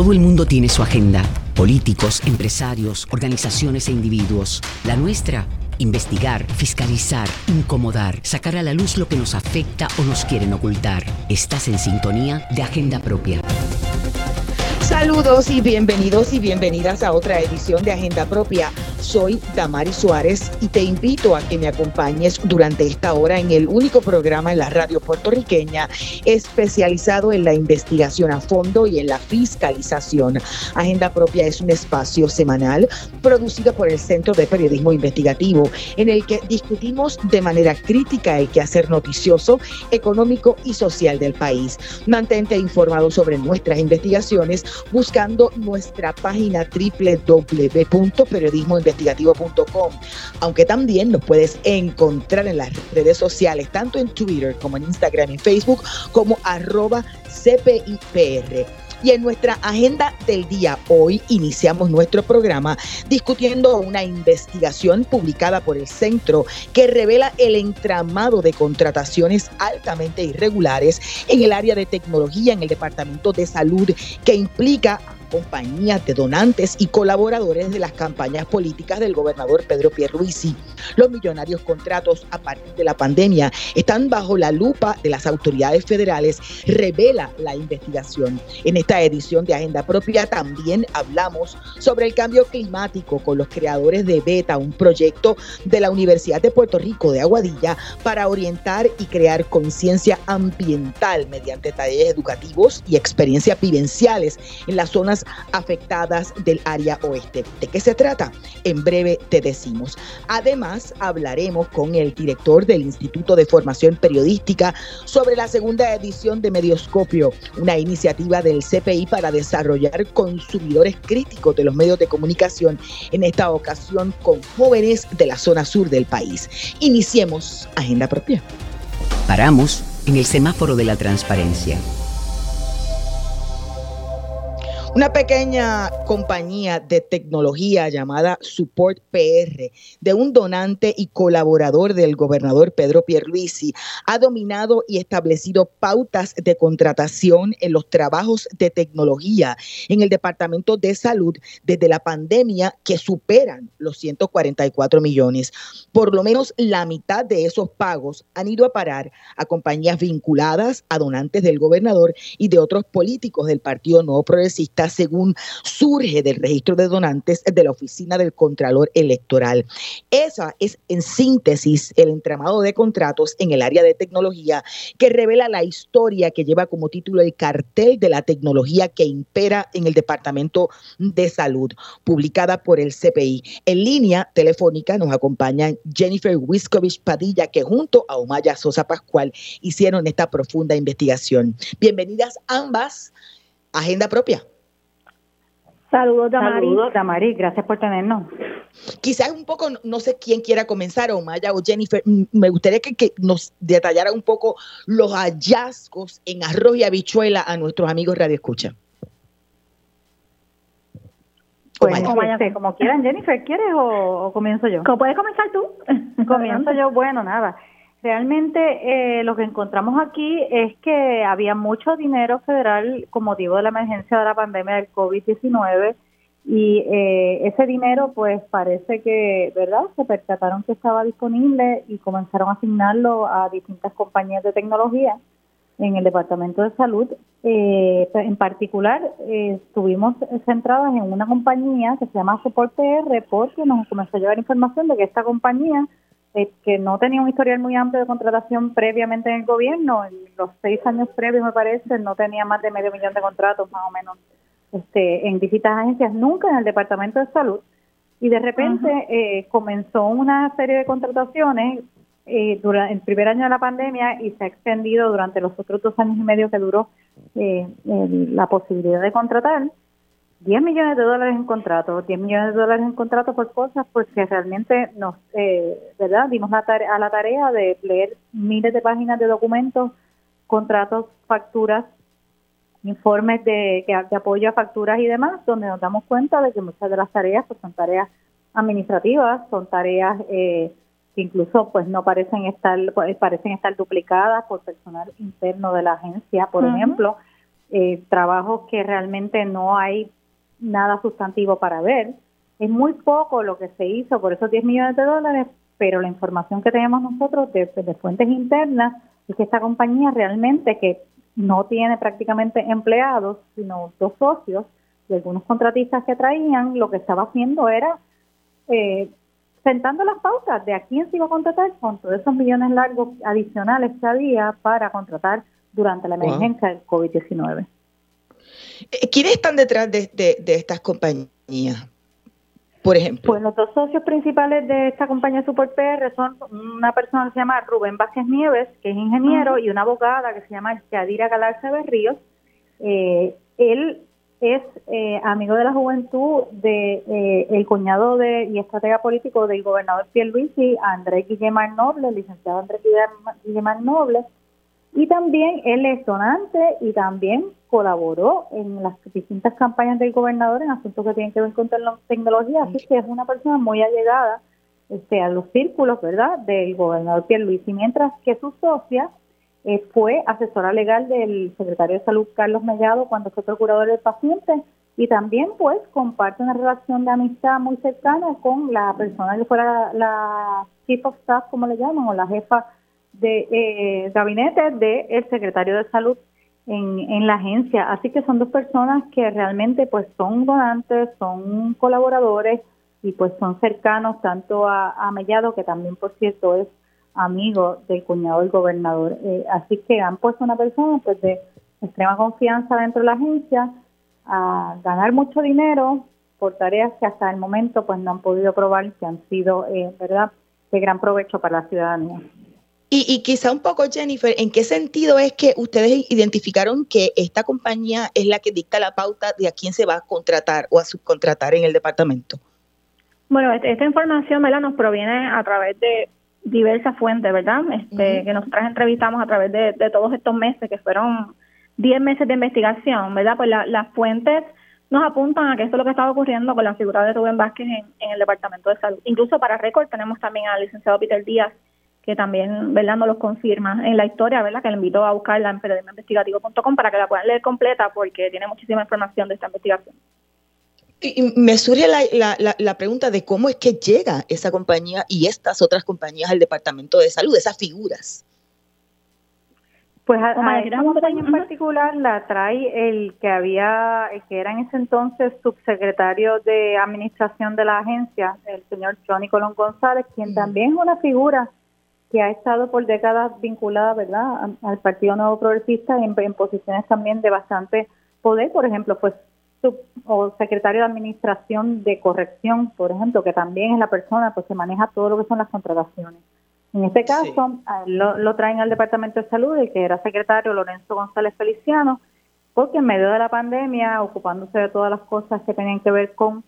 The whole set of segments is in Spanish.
Todo el mundo tiene su agenda. Políticos, empresarios, organizaciones e individuos. La nuestra, investigar, fiscalizar, incomodar, sacar a la luz lo que nos afecta o nos quieren ocultar. Estás en sintonía de Agenda Propia. Saludos y bienvenidos y bienvenidas a otra edición de Agenda Propia soy Damari Suárez y te invito a que me acompañes durante esta hora en el único programa en la radio puertorriqueña especializado en la investigación a fondo y en la fiscalización. Agenda Propia es un espacio semanal producido por el Centro de Periodismo Investigativo en el que discutimos de manera crítica el quehacer noticioso, económico y social del país. Mantente informado sobre nuestras investigaciones buscando nuestra página www.periodismoinvestigativo investigativo.com, aunque también nos puedes encontrar en las redes sociales, tanto en Twitter como en Instagram y Facebook, como arroba CPIPR. Y en nuestra agenda del día hoy iniciamos nuestro programa discutiendo una investigación publicada por el centro que revela el entramado de contrataciones altamente irregulares en el área de tecnología en el Departamento de Salud que implica compañías de donantes y colaboradores de las campañas políticas del gobernador Pedro Pierluisi. Los millonarios contratos a partir de la pandemia están bajo la lupa de las autoridades federales, revela la investigación. En esta edición de Agenda Propia también hablamos sobre el cambio climático con los creadores de Beta, un proyecto de la Universidad de Puerto Rico de Aguadilla para orientar y crear conciencia ambiental mediante talleres educativos y experiencias vivenciales en las zonas afectadas del área oeste. ¿De qué se trata? En breve te decimos. Además, hablaremos con el director del Instituto de Formación Periodística sobre la segunda edición de Medioscopio, una iniciativa del CPI para desarrollar consumidores críticos de los medios de comunicación, en esta ocasión con jóvenes de la zona sur del país. Iniciemos Agenda Propia. Paramos en el semáforo de la transparencia una pequeña compañía de tecnología llamada Support PR, de un donante y colaborador del gobernador Pedro Pierluisi, ha dominado y establecido pautas de contratación en los trabajos de tecnología en el Departamento de Salud desde la pandemia que superan los 144 millones. Por lo menos la mitad de esos pagos han ido a parar a compañías vinculadas a donantes del gobernador y de otros políticos del Partido Nuevo Progresista según surge del registro de donantes de la Oficina del Contralor Electoral. Esa es en síntesis el entramado de contratos en el área de tecnología que revela la historia que lleva como título el cartel de la tecnología que impera en el Departamento de Salud, publicada por el CPI. En línea telefónica nos acompaña Jennifer Wiskovich Padilla, que junto a Omaya Sosa Pascual hicieron esta profunda investigación. Bienvenidas ambas. Agenda propia. Saludos, Damari. Saludos, Damari. Gracias por tenernos. Quizás un poco, no sé quién quiera comenzar, o Maya o Jennifer, me gustaría que, nos detallara un poco los hallazgos en arroz y habichuela a nuestros amigos Radio Escucha. Pues, este, como quieran, Jennifer, ¿quieres o, comienzo yo? ¿Puedes comenzar tú? comienzo yo, bueno, nada. Realmente eh, lo que encontramos aquí es que había mucho dinero federal con motivo de la emergencia de la pandemia del COVID-19 y eh, ese dinero pues parece que, ¿verdad? Se percataron que estaba disponible y comenzaron a asignarlo a distintas compañías de tecnología en el Departamento de Salud. Eh, en particular, estuvimos centradas en una compañía que se llama Support PR porque nos comenzó a llegar información de que esta compañía eh, que no tenía un historial muy amplio de contratación previamente en el gobierno, en los seis años previos me parece, no tenía más de medio millón de contratos más o menos este, en distintas agencias, nunca en el Departamento de Salud. Y de repente eh, comenzó una serie de contrataciones eh, durante el primer año de la pandemia y se ha extendido durante los otros dos años y medio que duró eh, la posibilidad de contratar. 10 millones de dólares en contratos, 10 millones de dólares en contratos por cosas, porque realmente nos, eh, ¿verdad? Dimos la a la tarea de leer miles de páginas de documentos, contratos, facturas, informes de, de apoyo a facturas y demás, donde nos damos cuenta de que muchas de las tareas pues, son tareas administrativas, son tareas eh, que incluso pues no parecen estar, pues, parecen estar duplicadas por personal interno de la agencia, por ejemplo eh, trabajos que realmente no hay nada sustantivo para ver. Es muy poco lo que se hizo por esos 10 millones de dólares, pero la información que tenemos nosotros de, de fuentes internas es que esta compañía realmente que no tiene prácticamente empleados, sino dos socios y algunos contratistas que traían, lo que estaba haciendo era eh, sentando las pautas de a quién se iba a contratar con todos esos millones largos adicionales que había para contratar durante la emergencia del COVID-19. Eh, ¿Quiénes están detrás de, de, estas compañías? Por ejemplo. Pues los dos socios principales de esta compañía Super PR son una persona que se llama Rubén Vázquez Nieves, que es ingeniero, y una abogada que se llama Yadira Galarza Berríos. Eh, él es eh, amigo de la juventud de eh, el cuñado de y estratega político del gobernador Pierluisi, Andrés Guillemar Noble, el licenciado Andrés Guillemar Noble, y también él es donante y también colaboró en las distintas campañas del gobernador en asuntos que tienen que ver con tecnología, así que es una persona muy allegada este, a los círculos, ¿verdad?, del gobernador Pierluisi, mientras que su socia eh, fue asesora legal del secretario de Salud Carlos Mellado cuando fue procurador del paciente y también pues comparte una relación de amistad muy cercana con la persona que fuera la, chief of staff, como le llaman, o la jefa de eh, gabinete del secretario de Salud en, en la agencia. Así que son dos personas que realmente pues son donantes, son colaboradores y pues son cercanos tanto a, a Mellado, que también por cierto es amigo del cuñado del gobernador. Eh, así que han puesto una persona pues de extrema confianza dentro de la agencia a ganar mucho dinero por tareas que hasta el momento pues no han podido probar que han sido, eh, ¿verdad?, de gran provecho para la ciudadanía. Y, y, quizá un poco, Jennifer, ¿en qué sentido es que ustedes identificaron que esta compañía es la que dicta la pauta de a quién se va a contratar o a subcontratar en el departamento? Bueno, esta información ¿verdad? nos proviene a través de diversas fuentes, ¿verdad? Este, Que nosotras entrevistamos a través de, todos estos meses, que fueron 10 meses de investigación, ¿verdad? Pues las fuentes nos apuntan a que esto es lo que estaba ocurriendo con la figura de Rubén Vázquez en, el Departamento de Salud. Incluso para récord tenemos también al licenciado Peter Díaz, que también, ¿verdad?, nos los confirma en la historia, ¿verdad?, que le invito a buscarla en periodismoinvestigativo.com para que la puedan leer completa porque tiene muchísima información de esta investigación. Y me surge la, la, la, pregunta de cómo es que llega esa compañía y estas otras compañías al Departamento de Salud, esas figuras. Pues a, esa compañía en particular la trae el que había, el que era en ese entonces subsecretario de administración de la agencia, el señor Johnny Colón González, quien también es una figura que ha estado por décadas vinculada, ¿verdad?, al Partido Nuevo Progresista en, en posiciones también de bastante poder. Por ejemplo, pues o secretario de administración de corrección, por ejemplo, que también es la persona pues que maneja todo lo que son las contrataciones. En este caso, lo, traen al Departamento de Salud, el que era secretario Lorenzo González Feliciano, porque en medio de la pandemia, ocupándose de todas las cosas que tenían que ver con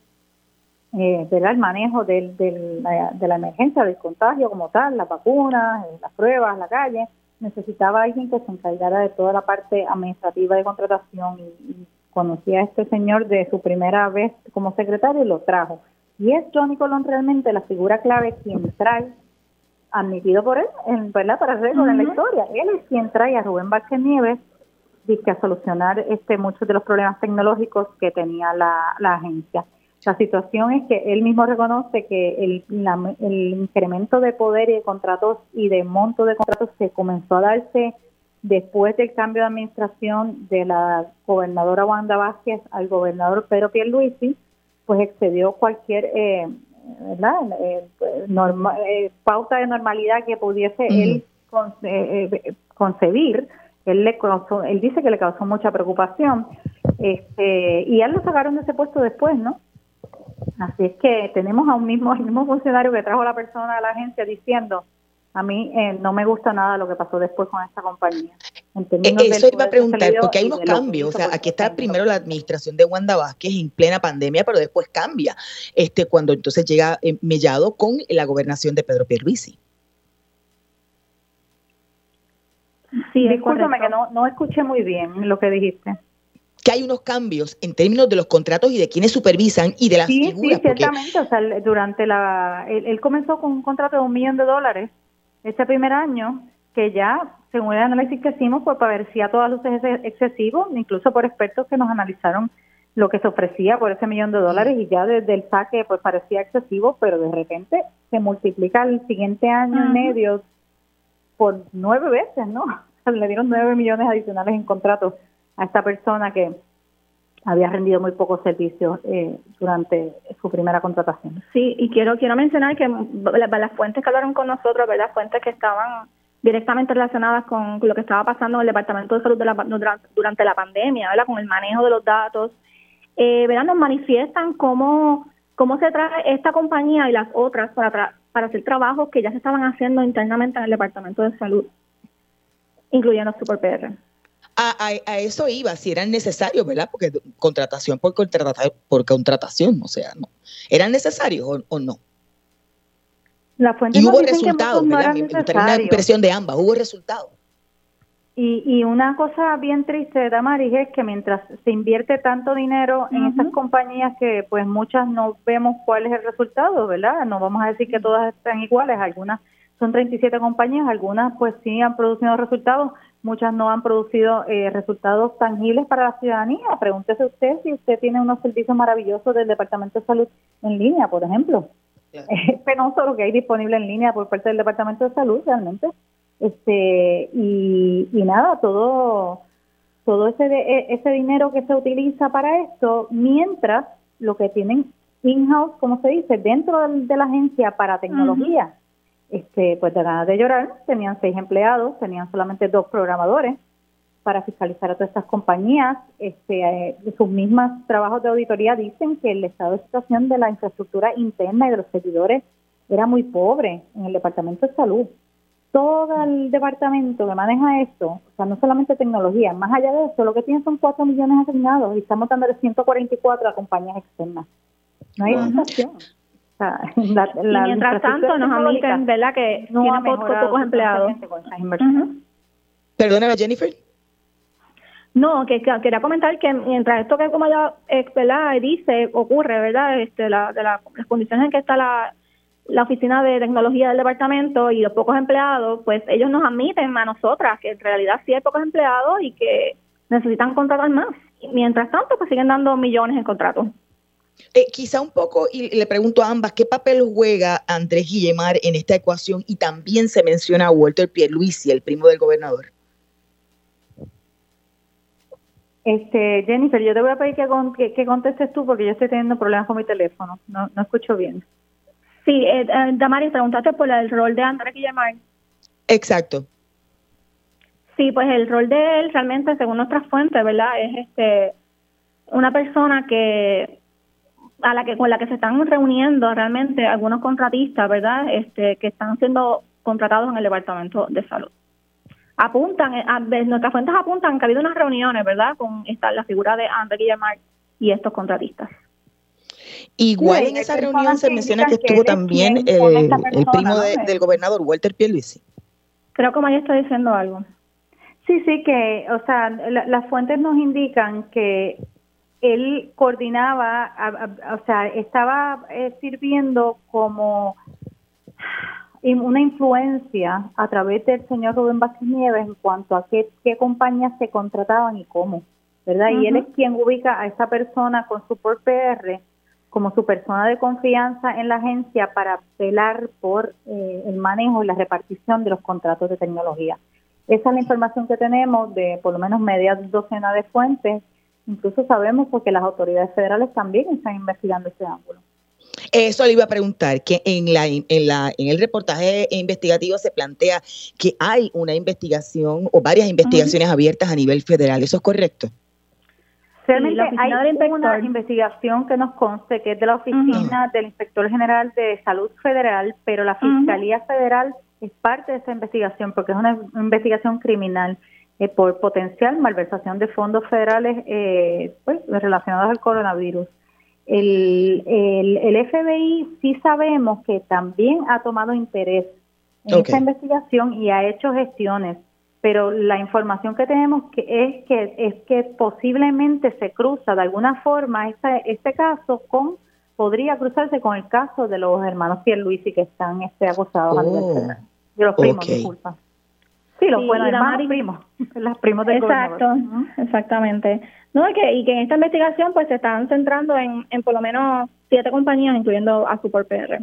eh, el manejo del, del, de la emergencia, del contagio como tal, las vacunas, eh, las pruebas, la calle, necesitaba alguien que se encargara de toda la parte administrativa de contratación y conocí a este señor de su primera vez como secretario y lo trajo. Y es Johnny Colón realmente la figura clave quien trae, admitido por él, en, ¿verdad? Para hacer uh la historia, él es quien trae a Rubén Vázquez Nieves a solucionar este muchos de los problemas tecnológicos que tenía la, la agencia. La situación es que él mismo reconoce que el, el incremento de poder y de contratos y de monto de contratos se comenzó a darse después del cambio de administración de la gobernadora Wanda Vázquez al gobernador Pedro Pierluisi, pues excedió cualquier eh, ¿verdad? Eh, eh, pauta de normalidad que pudiese él concebir. Él, le él dice que le causó mucha preocupación este, y él lo sacaron de ese puesto después, ¿no? Así es que tenemos a un mismo, el mismo funcionario que trajo a la persona a la agencia diciendo a mí eh, no me gusta nada lo que pasó después con esta compañía. Eh, eso iba a preguntar, porque hay unos cambios. O sea, aquí está primero la administración de Wanda Vázquez en plena pandemia, pero después cambia este cuando entonces llega eh, Mellado con la gobernación de Pedro Pierluisi. Sí, discúlpame que no, no escuché muy bien lo que dijiste que hay unos cambios en términos de los contratos y de quienes supervisan y de las figuras. Sí, ciertamente. O sea, durante la, él, comenzó con un contrato de un millón de dólares este primer año, que ya según el análisis que hicimos, pues parecía a todas luces excesivo, incluso por expertos que nos analizaron lo que se ofrecía por ese millón de dólares y ya desde el saque pues parecía excesivo, pero de repente se multiplica el siguiente año y medio por nueve veces, ¿no? Le dieron nueve millones adicionales en contratos a esta persona que había rendido muy pocos servicios eh, durante su primera contratación. Sí, y quiero quiero mencionar que las fuentes que hablaron con nosotros, ¿verdad? Fuentes que estaban directamente relacionadas con lo que estaba pasando en el Departamento de Salud de la, durante la pandemia, ¿verdad? Con el manejo de los datos, eh, ¿verdad? Nos manifiestan cómo, cómo se trae esta compañía y las otras para, para hacer trabajos que ya se estaban haciendo internamente en el Departamento de Salud, incluyendo Super A, a, eso iba, si eran necesarios, ¿verdad? Porque contratación por contratación, por contratación, o sea, no. ¿Eran necesarios o, no? La fuente y hubo resultados, ¿verdad? Me una impresión de ambas, hubo resultados. Y, y una cosa bien triste, Damaris, es que mientras se invierte tanto dinero en estas compañías que pues muchas no vemos cuál es el resultado, ¿verdad? No vamos a decir que todas están iguales, algunas son 37 compañías, algunas pues sí han producido resultados, muchas no han producido eh, resultados tangibles para la ciudadanía. Pregúntese usted si usted tiene unos servicios maravillosos del Departamento de Salud en línea, por ejemplo. Es penoso lo que hay disponible en línea por parte del Departamento de Salud realmente este y, nada todo todo ese e, ese dinero que se utiliza para esto mientras lo que tienen in-house como se dice dentro de, la agencia para tecnología este pues de ganas de llorar. Tenían seis empleados tenían solamente dos programadores para fiscalizar a todas estas compañías. Este eh, sus mismos trabajos de auditoría dicen que el estado de situación de la infraestructura interna y de los servidores era muy pobre en el departamento de salud. Todo el departamento que maneja esto, o sea, no solamente tecnología, más allá de eso, lo que tiene son 4 millones asignados y estamos dándole 144 a compañías externas. No hay mientras tanto nos admiten, ¿verdad?, que no tienen pocos, empleados. Perdóname, Jennifer. No, que, quería comentar que mientras esto que como ya ¿verdad? dice ocurre, ¿verdad? Este, la, de las condiciones en que está la, la oficina de tecnología del departamento y los pocos empleados, pues ellos nos admiten a nosotras que en realidad sí hay pocos empleados y que necesitan contratar más. mientras tanto, pues siguen dando millones en contratos. Eh, quizá un poco, y le pregunto a ambas, ¿qué papel juega Andrés Guillemar en esta ecuación? Y también se menciona a Walter Pierluisi, el primo del gobernador. Este, Jennifer, yo te voy a pedir que, que, contestes tú porque yo estoy teniendo problemas con mi teléfono. No, no escucho bien. Sí, eh, eh, Damari, preguntaste por el rol de Andrés Guillemar. Exacto. Sí, pues el rol de él realmente, según nuestras fuentes, ¿verdad? Es este una persona que a la que con la que se están reuniendo realmente algunos contratistas, ¿verdad? Este que están siendo contratados en el departamento de salud. Apuntan, a, nuestras fuentes apuntan que ha habido unas reuniones, ¿verdad? Con esta la figura de Andrés Guillemar y estos contratistas. Igual en esa reunión se menciona que estuvo también el, primo del gobernador, Walter Pierluisi. Creo que Maya está diciendo algo. Sí, sí, que, o sea, las fuentes nos indican que él coordinaba, o sea, estaba eh, sirviendo como una influencia a través del señor Rubén Vázquez Nieves en cuanto a qué, qué compañías se contrataban y cómo, ¿verdad? Y él es quien ubica a esa persona con su por PR como su persona de confianza en la agencia para velar por eh, el manejo y la repartición de los contratos de tecnología. Esa es la información que tenemos de por lo menos media docena de fuentes. Incluso sabemos porque las autoridades federales también están investigando ese ángulo. Eso le iba a preguntar, que en, la, en, la, en el reportaje investigativo se plantea que hay una investigación o varias investigaciones abiertas a nivel federal. ¿Eso es correcto? Realmente hay una investigación que nos conste que es de la oficina del inspector general de salud federal, pero la fiscalía federal es parte de esa investigación porque es una investigación criminal eh, por potencial malversación de fondos federales eh, pues, relacionados al coronavirus. El, el, FBI sí sabemos que también ha tomado interés en esa investigación y ha hecho gestiones pero la información que tenemos que es que es que posiblemente se cruza de alguna forma este, este caso con podría cruzarse con el caso de los hermanos Pierluisi que están este, acusados a nivel oh, de los primos, disculpa. Sí, los buenos hermanos primos, las primos del Exacto, exactamente. No, y que, y que en esta investigación pues se están centrando en, en por lo menos siete compañías, incluyendo a Super PR.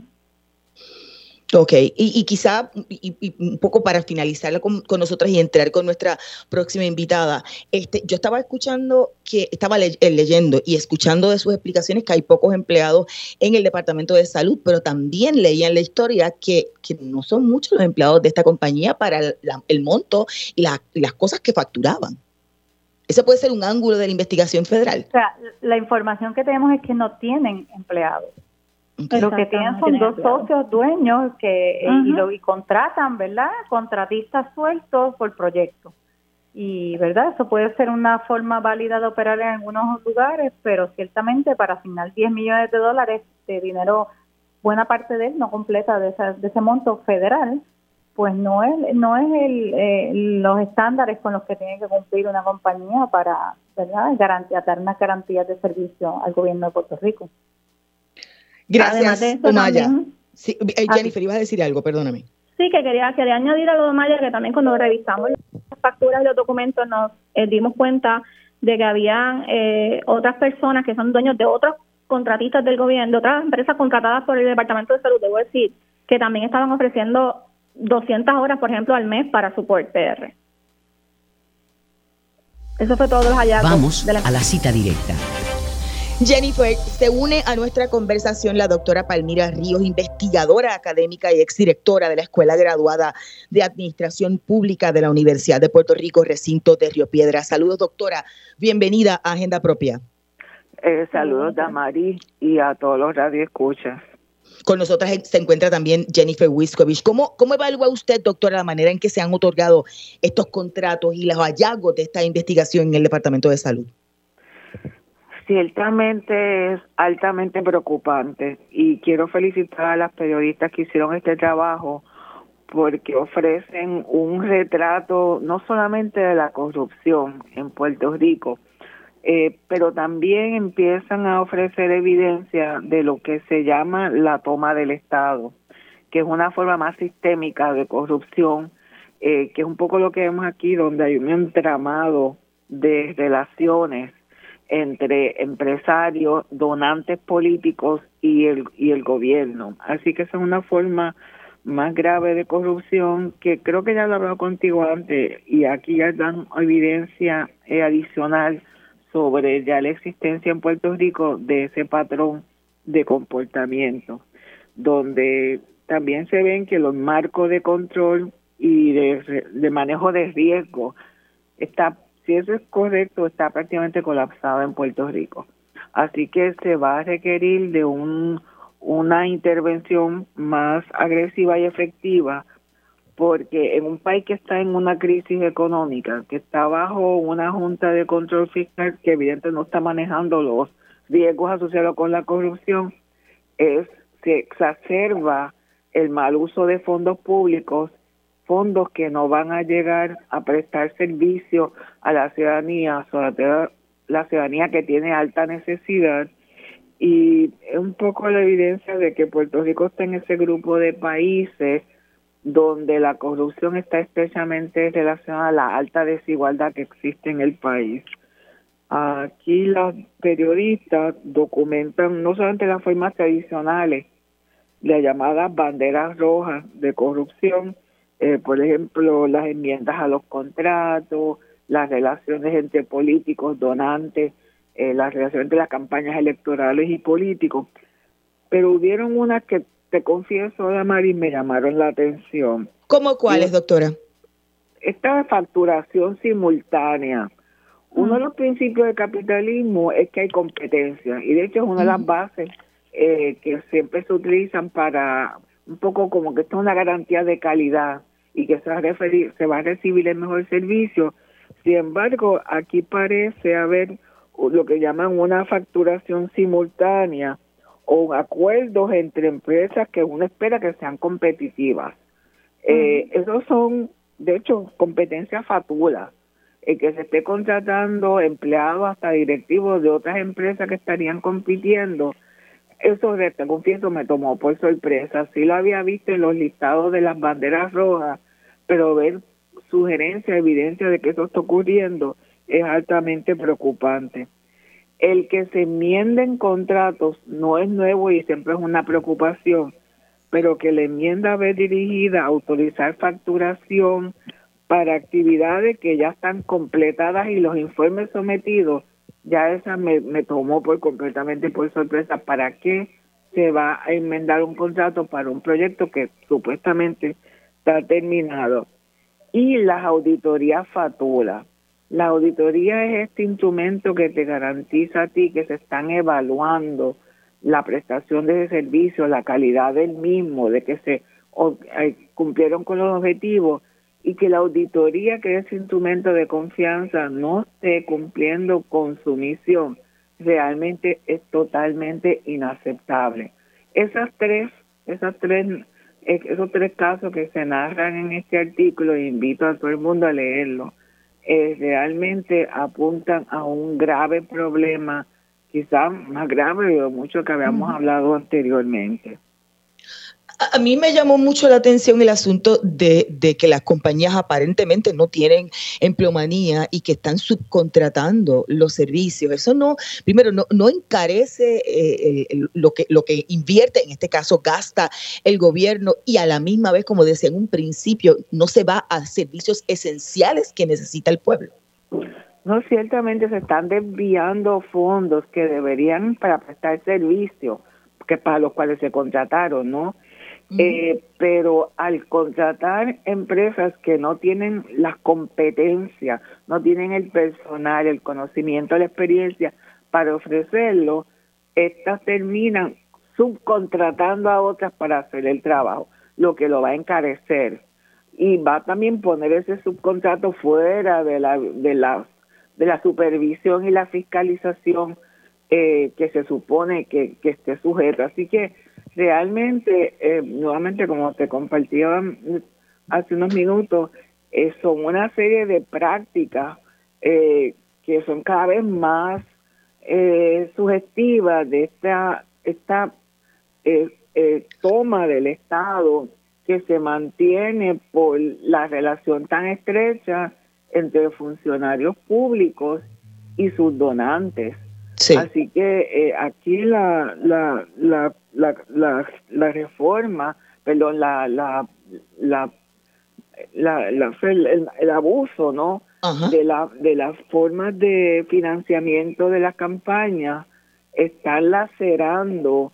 Ok, y, y quizá y, un poco para finalizarla con, con, nosotras y entrar con nuestra próxima invitada, este, yo estaba escuchando que estaba eh, leyendo y escuchando de sus explicaciones que hay pocos empleados en el Departamento de Salud, pero también leía en la historia que, que no son muchos los empleados de esta compañía para el, monto y, y las cosas que facturaban. Ese puede ser un ángulo de la investigación federal. O sea, la información que tenemos es que no tienen empleados. Lo que tienen son dos socios dueños que eh, y, lo, y contratan, ¿verdad? Contratistas sueltos por proyecto. Y, ¿verdad? Eso puede ser una forma válida de operar en algunos lugares, pero ciertamente para asignar 10 millones de dólares de dinero, buena parte de él, no completa de, esa, de ese monto federal, pues no es, no es el, eh, los estándares con los que tiene que cumplir una compañía para, ¿verdad? Garantizar, dar unas garantías de servicio al gobierno de Puerto Rico. Gracias, Omaya. Sí, eh, Jennifer, ibas a decir algo, perdóname. Sí, que quería, quería añadir algo de Omaya, que también cuando revisamos las facturas y los documentos nos eh, dimos cuenta de que había eh, otras personas que son dueños de otros contratistas del gobierno, de otras empresas contratadas por el Departamento de Salud, debo decir, que también estaban ofreciendo 200 horas, por ejemplo, al mes para su PR. Eso fue todo los hallazgos. Vamos a la cita directa. Jennifer, se une a nuestra conversación la doctora Palmira Ríos, investigadora académica y exdirectora de la Escuela Graduada de Administración Pública de la Universidad de Puerto Rico, recinto de Río Piedra. Saludos, doctora. Bienvenida a Agenda Propia. Eh, saludos, Damari, y a todos los radioescuchas. Con nosotras se encuentra también Jennifer Wiskovich. ¿Cómo, ¿Cómo evalúa usted, doctora, la manera en que se han otorgado estos contratos y los hallazgos de esta investigación en el Departamento de Salud? Ciertamente es altamente preocupante y quiero felicitar a las periodistas que hicieron este trabajo porque ofrecen un retrato no solamente de la corrupción en Puerto Rico, eh, pero también empiezan a ofrecer evidencia de lo que se llama la toma del Estado, que es una forma más sistémica de corrupción, eh, que es un poco lo que vemos aquí, donde hay un entramado de relaciones entre empresarios, donantes políticos y el, y el gobierno. Así que esa es una forma más grave de corrupción que creo que ya lo he hablado contigo antes y aquí ya dan evidencia eh, adicional sobre ya la existencia en Puerto Rico de ese patrón de comportamiento, donde también se ven que los marcos de control y de, de manejo de riesgo está si eso es correcto, está prácticamente colapsado en Puerto Rico. Así que se va a requerir de un, una intervención más agresiva y efectiva porque en un país que está en una crisis económica, que está bajo una junta de control fiscal que evidentemente no está manejando los riesgos asociados con la corrupción, es se exacerba el mal uso de fondos públicos fondos que no van a llegar a prestar servicio a la ciudadanía, sobre la ciudadanía que tiene alta necesidad. Y es un poco la evidencia de que Puerto Rico está en ese grupo de países donde la corrupción está estrechamente relacionada a la alta desigualdad que existe en el país. Aquí los periodistas documentan no solamente las formas tradicionales, las llamadas banderas rojas de corrupción, eh, por ejemplo, las enmiendas a los contratos, las relaciones entre políticos, donantes, eh, las relaciones entre las campañas electorales y políticos. Pero hubieron unas que, te confieso, Damari, me llamaron la atención. ¿Cómo cuáles, doctora? Esta facturación simultánea. Uno de los principios del capitalismo es que hay competencia y de hecho es una de las bases eh, que siempre se utilizan para un poco como que esto es una garantía de calidad y que se va a, referir, se va a recibir el mejor servicio. Sin embargo, aquí parece haber lo que llaman una facturación simultánea o acuerdos entre empresas que uno espera que sean competitivas. Eh, esos son, de hecho, competencias fatulas. El que se esté contratando empleados hasta directivos de otras empresas que estarían compitiendo, eso, te confieso, me tomó por sorpresa. Sí lo había visto en los listados de las banderas rojas, pero ver sugerencia, evidencia de que eso está ocurriendo es altamente preocupante. El que se enmienden contratos no es nuevo y siempre es una preocupación, pero que la enmienda ve dirigida a autorizar facturación para actividades que ya están completadas y los informes sometidos, ya esa me, me tomó por completamente por sorpresa. ¿Para qué se va a enmendar un contrato para un proyecto que supuestamente está terminado? Y las auditorías FATULA. La auditoría es este instrumento que te garantiza a ti que se están evaluando la prestación de ese servicio, la calidad del mismo, de que se eh, cumplieron con los objetivos y que la auditoría, que es instrumento de confianza, no esté cumpliendo con su misión, realmente es totalmente inaceptable. Esas tres, esas tres, eh, esos tres casos que se narran en este artículo, invito a todo el mundo a leerlo, eh, realmente apuntan a un grave problema, quizás más grave de mucho que habíamos hablado anteriormente. A mí me llamó mucho la atención el asunto de, que las compañías aparentemente no tienen empleomanía y que están subcontratando los servicios. Eso no, primero, no, no encarece eh, lo, que, lo que invierte, en este caso gasta el gobierno y a la misma vez, como decía en un principio, no se va a servicios esenciales que necesita el pueblo. No, ciertamente se están desviando fondos que deberían para prestar servicio, que para los cuales se contrataron, ¿no? Eh, pero al contratar empresas que no tienen las competencias, no tienen el personal, el conocimiento, la experiencia para ofrecerlo, estas terminan subcontratando a otras para hacer el trabajo, lo que lo va a encarecer y va a también poner ese subcontrato fuera de la de la de la supervisión y la fiscalización eh, que se supone que, que esté sujeto. Así que realmente, eh, nuevamente como te compartía hace unos minutos, eh, son una serie de prácticas eh, que son cada vez más sugestivas de esta, esta toma del Estado que se mantiene por la relación tan estrecha entre funcionarios públicos y sus donantes. Así que eh, aquí la, la, la, la, la, reforma, perdón, la, la, la, la, el, abuso, ¿no? De la de las formas de financiamiento de las campañas están lacerando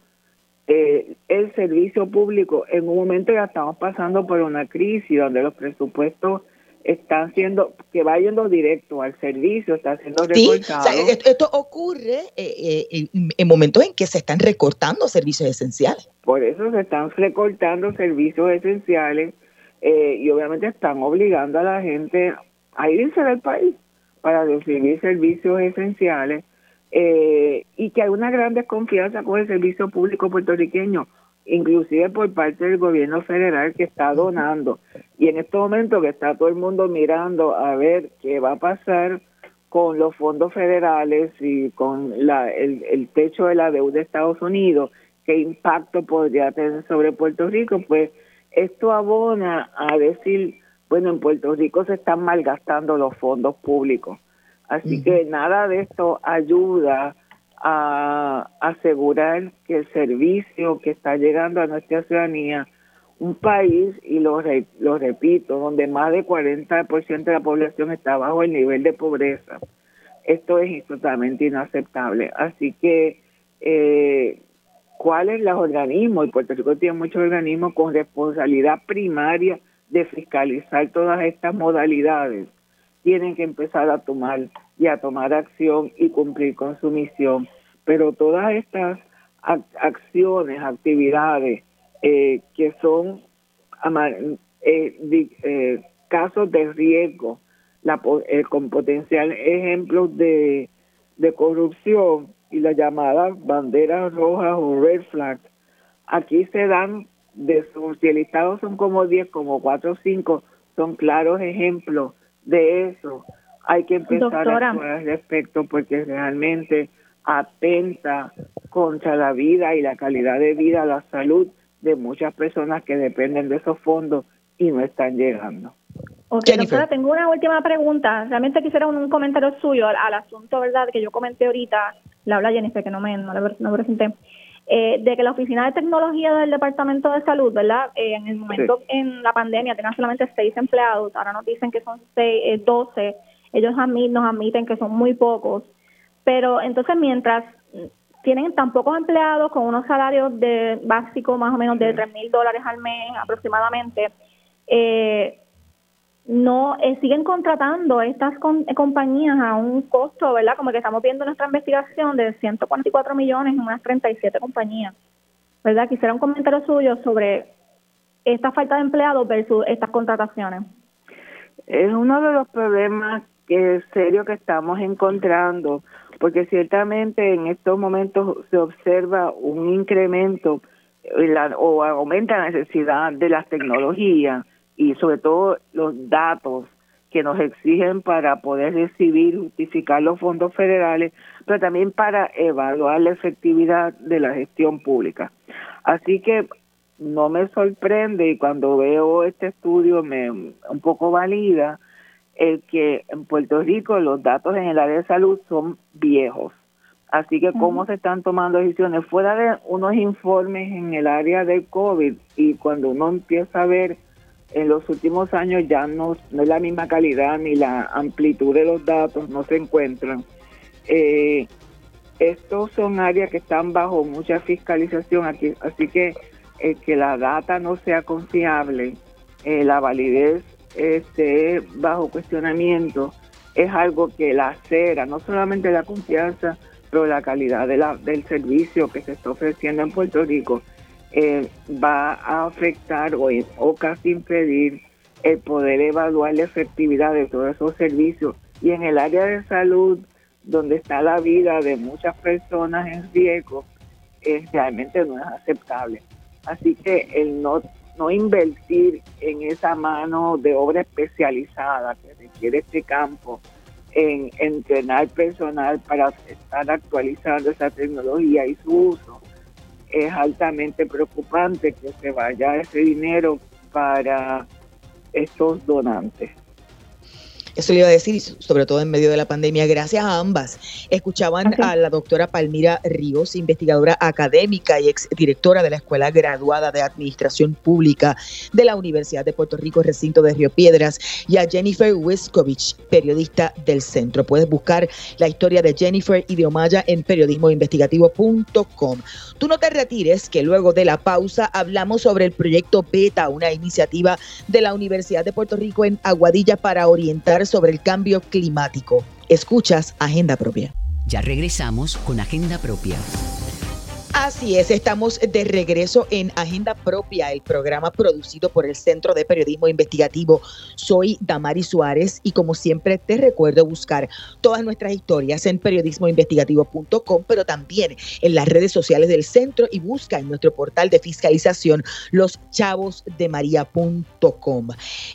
eh, el servicio público. En un momento ya estamos pasando por una crisis donde los presupuestos están siendo, que va yendo directo al servicio, está siendo recortado. esto, ocurre eh, eh, en, momentos en que se están recortando servicios esenciales. Por eso se están recortando servicios esenciales eh, y obviamente están obligando a la gente a irse del país para recibir servicios esenciales y que hay una gran desconfianza con el servicio público puertorriqueño inclusive por parte del gobierno federal que está donando. Y en este momento que está todo el mundo mirando a ver qué va a pasar con los fondos federales y con la, el, el techo de la deuda de Estados Unidos, qué impacto podría tener sobre Puerto Rico, pues esto abona a decir, bueno, en Puerto Rico se están malgastando los fondos públicos. Así que nada de esto ayuda a asegurar que el servicio que está llegando a nuestra ciudadanía, un país, y lo, lo repito, donde más del 40% de la población está bajo el nivel de pobreza, esto es totalmente inaceptable. Así que, eh, ¿cuáles los organismos? Y Puerto Rico tiene muchos organismos con responsabilidad primaria de fiscalizar todas estas modalidades. Tienen que empezar a tomar y a tomar acción y cumplir con su misión. Pero todas estas acciones, actividades eh, que son eh, eh, casos de riesgo, la, con potencial ejemplos de, corrupción y las llamadas banderas rojas o red flags, aquí se dan de si el Estado son como 10, como 4 o 5, son claros ejemplos de eso hay que empezar a actuar al respecto porque realmente atenta contra la vida y la calidad de vida, la salud de muchas personas que dependen de esos fondos y no están llegando. Ok, doctora, tengo una última pregunta. Realmente quisiera un, comentario suyo al, asunto, ¿verdad?, que yo comenté ahorita, la habla Jennifer, que no me, no, no presenté, eh, de que la Oficina de Tecnología del Departamento de Salud, ¿verdad?, eh, en el momento en la pandemia tenían solamente seis empleados, ahora nos dicen que son seis, eh, 12, ellos nos admiten que son muy pocos, pero entonces mientras tienen tan pocos empleados con unos salarios de básico más o menos de tres mil dólares al mes aproximadamente, eh, no eh, siguen contratando estas eh, compañías a un costo, ¿verdad? Como que estamos viendo nuestra investigación de 144 millones en unas 37 compañías, ¿verdad? Quisiera un comentario suyo sobre esta falta de empleados versus estas contrataciones. Es uno de los problemas que serio que estamos encontrando, porque ciertamente en estos momentos se observa un incremento o aumenta la necesidad de las tecnologías y sobre todo los datos que nos exigen para poder recibir, justificar los fondos federales, pero también para evaluar la efectividad de la gestión pública. Así que no me sorprende y cuando veo este estudio me un poco valida el que en Puerto Rico los datos en el área de salud son viejos. Así que cómo se están tomando decisiones fuera de unos informes en el área del COVID y cuando uno empieza a ver en los últimos años ya no, no es la misma calidad ni la amplitud de los datos, no se encuentran. Eh, estos son áreas que están bajo mucha fiscalización aquí, así que eh, que la data no sea confiable, eh, la validez esté bajo cuestionamiento, es algo que la acera, no solamente la confianza, pero la calidad de la, del servicio que se está ofreciendo en Puerto Rico eh, va a afectar o, o casi impedir el poder evaluar la efectividad de todos esos servicios. Y en el área de salud, donde está la vida de muchas personas en riesgo, es, realmente no es aceptable. Así que el no, no invertir en esa mano de obra especializada que requiere este campo, en entrenar personal para estar actualizando esa tecnología y su uso, es altamente preocupante que se vaya ese dinero para estos donantes. Eso le iba a decir, sobre todo en medio de la pandemia. Gracias a ambas. Escuchaban a la doctora Palmira Ríos, investigadora académica y exdirectora de la Escuela Graduada de Administración Pública de la Universidad de Puerto Rico, recinto de Río Piedras, y a Jennifer Wiskovich, periodista del centro. Puedes buscar la historia de Jennifer y de Omaya en periodismoinvestigativo.com. Tú no te retires, que luego de la pausa hablamos sobre el proyecto Beta, una iniciativa de la Universidad de Puerto Rico en Aguadilla para orientar sobre el cambio climático. Escuchas Agenda Propia. Ya regresamos con Agenda Propia. Así es, estamos de regreso en Agenda Propia, el programa producido por el Centro de Periodismo Investigativo. Soy Damari Suárez y como siempre te recuerdo buscar todas nuestras historias en periodismoinvestigativo.com, pero también en las redes sociales del centro y busca en nuestro portal de fiscalización loschavosdemaria.com.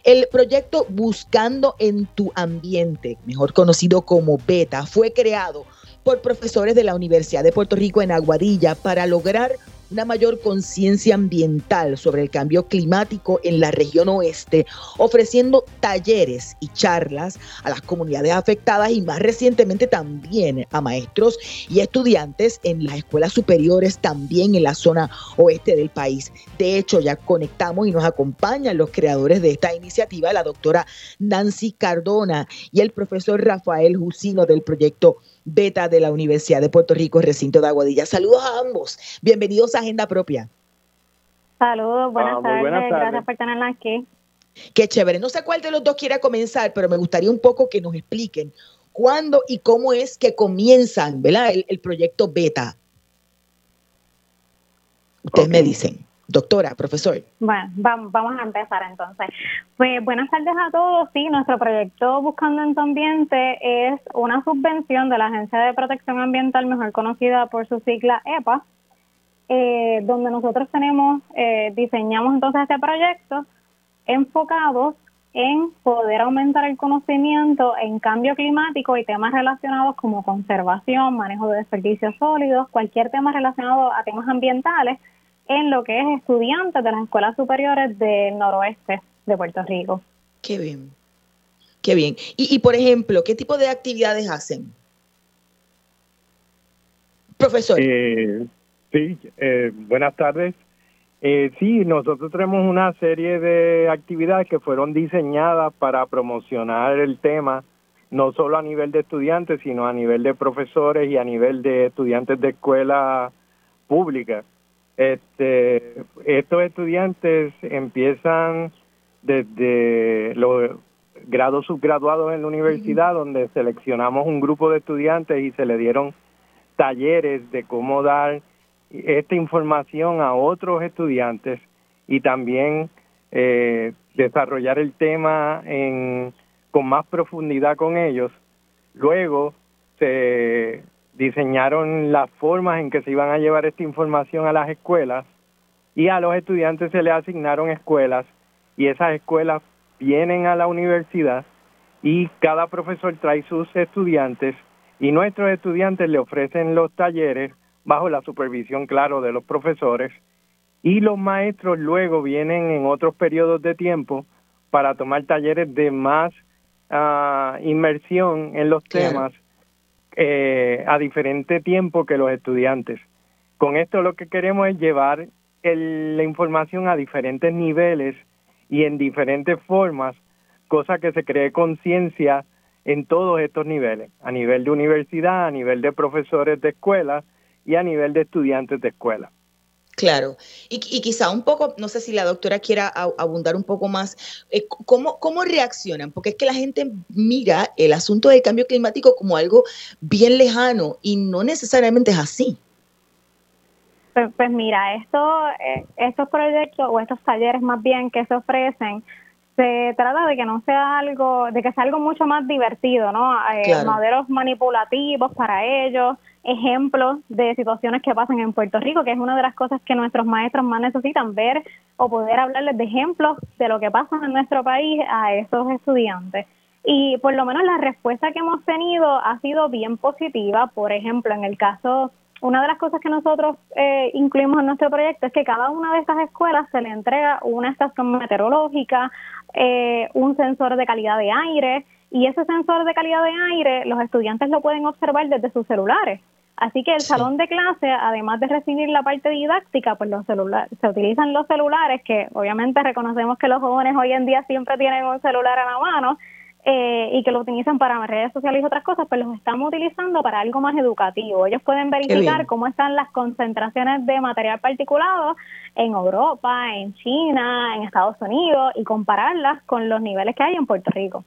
El proyecto Buscando en tu ambiente, mejor conocido como Beta, fue creado por profesores de la Universidad de Puerto Rico en Aguadilla para lograr una mayor conciencia ambiental sobre el cambio climático en la región oeste, ofreciendo talleres y charlas a las comunidades afectadas y más recientemente también a maestros y estudiantes en las escuelas superiores también en la zona oeste del país. De hecho, ya conectamos y nos acompañan los creadores de esta iniciativa, la doctora Nancy Cardona y el profesor Rafael Jusino del proyecto Beta de la Universidad de Puerto Rico, recinto de Aguadilla. Saludos a ambos. Bienvenidos a Agenda Propia. Saludos, buenas, ah, tardes. Gracias por tenerla aquí. Qué chévere. No sé cuál de los dos quiera comenzar, pero me gustaría un poco que nos expliquen cuándo y cómo es que comienzan ¿verdad? El, proyecto Beta. Ustedes me dicen. Doctora, profesor. Bueno, vamos, a empezar entonces. Pues buenas tardes a todos. Sí, nuestro proyecto Buscando en tu Ambiente es una subvención de la Agencia de Protección Ambiental, mejor conocida por su sigla EPA, eh, donde nosotros tenemos, eh, diseñamos entonces este proyecto enfocados en poder aumentar el conocimiento en cambio climático y temas relacionados como conservación, manejo de desperdicios sólidos, cualquier tema relacionado a temas ambientales en lo que es estudiantes de las escuelas superiores del noroeste de Puerto Rico. Qué bien. Qué bien. Y, por ejemplo, ¿qué tipo de actividades hacen? Profesor. Eh, sí, eh, buenas tardes. Eh, sí, nosotros tenemos una serie de actividades que fueron diseñadas para promocionar el tema, no solo a nivel de estudiantes, sino a nivel de profesores y a nivel de estudiantes de escuela pública. Este, estos estudiantes empiezan desde los grados subgraduados en la universidad, donde seleccionamos un grupo de estudiantes y se le dieron talleres de cómo dar esta información a otros estudiantes y también eh, desarrollar el tema en, con más profundidad con ellos. Luego se diseñaron las formas en que se iban a llevar esta información a las escuelas y a los estudiantes se les asignaron escuelas y esas escuelas vienen a la universidad y cada profesor trae sus estudiantes y nuestros estudiantes le ofrecen los talleres bajo la supervisión, claro, de los profesores y los maestros luego vienen en otros periodos de tiempo para tomar talleres de más uh, inmersión en los temas eh, a diferente tiempo que los estudiantes. Con esto lo que queremos es llevar la información a diferentes niveles y en diferentes formas, cosa que se cree conciencia en todos estos niveles, a nivel de universidad, a nivel de profesores de escuela y a nivel de estudiantes de escuela. Claro, y, quizá un poco, no sé si la doctora quiera abundar un poco más, eh, ¿cómo, ¿cómo reaccionan? Porque es que la gente mira el asunto del cambio climático como algo bien lejano y no necesariamente es así. Pues, pues mira, eh, estos proyectos o estos talleres más bien que se ofrecen, se trata de que no sea algo, de que sea algo mucho más divertido, ¿no? Eh, modelos manipulativos para ellos, ejemplos de situaciones que pasan en Puerto Rico, que es una de las cosas que nuestros maestros más necesitan ver o poder hablarles de ejemplos de lo que pasa en nuestro país a esos estudiantes. Y por lo menos la respuesta que hemos tenido ha sido bien positiva. Por ejemplo, en el caso una de las cosas que nosotros eh, incluimos en nuestro proyecto es que cada una de estas escuelas se le entrega una estación meteorológica, eh, un sensor de calidad de aire y ese sensor de calidad de aire los estudiantes lo pueden observar desde sus celulares. Así que el salón de clase, además de recibir la parte didáctica, pues los celulares, se utilizan los celulares, que obviamente reconocemos que los jóvenes hoy en día siempre tienen un celular a la mano, eh, y que lo utilizan para redes sociales y otras cosas, pues los estamos utilizando para algo más educativo. Ellos pueden verificar cómo están las concentraciones de material particulado en Europa, en China, en Estados Unidos y compararlas con los niveles que hay en Puerto Rico.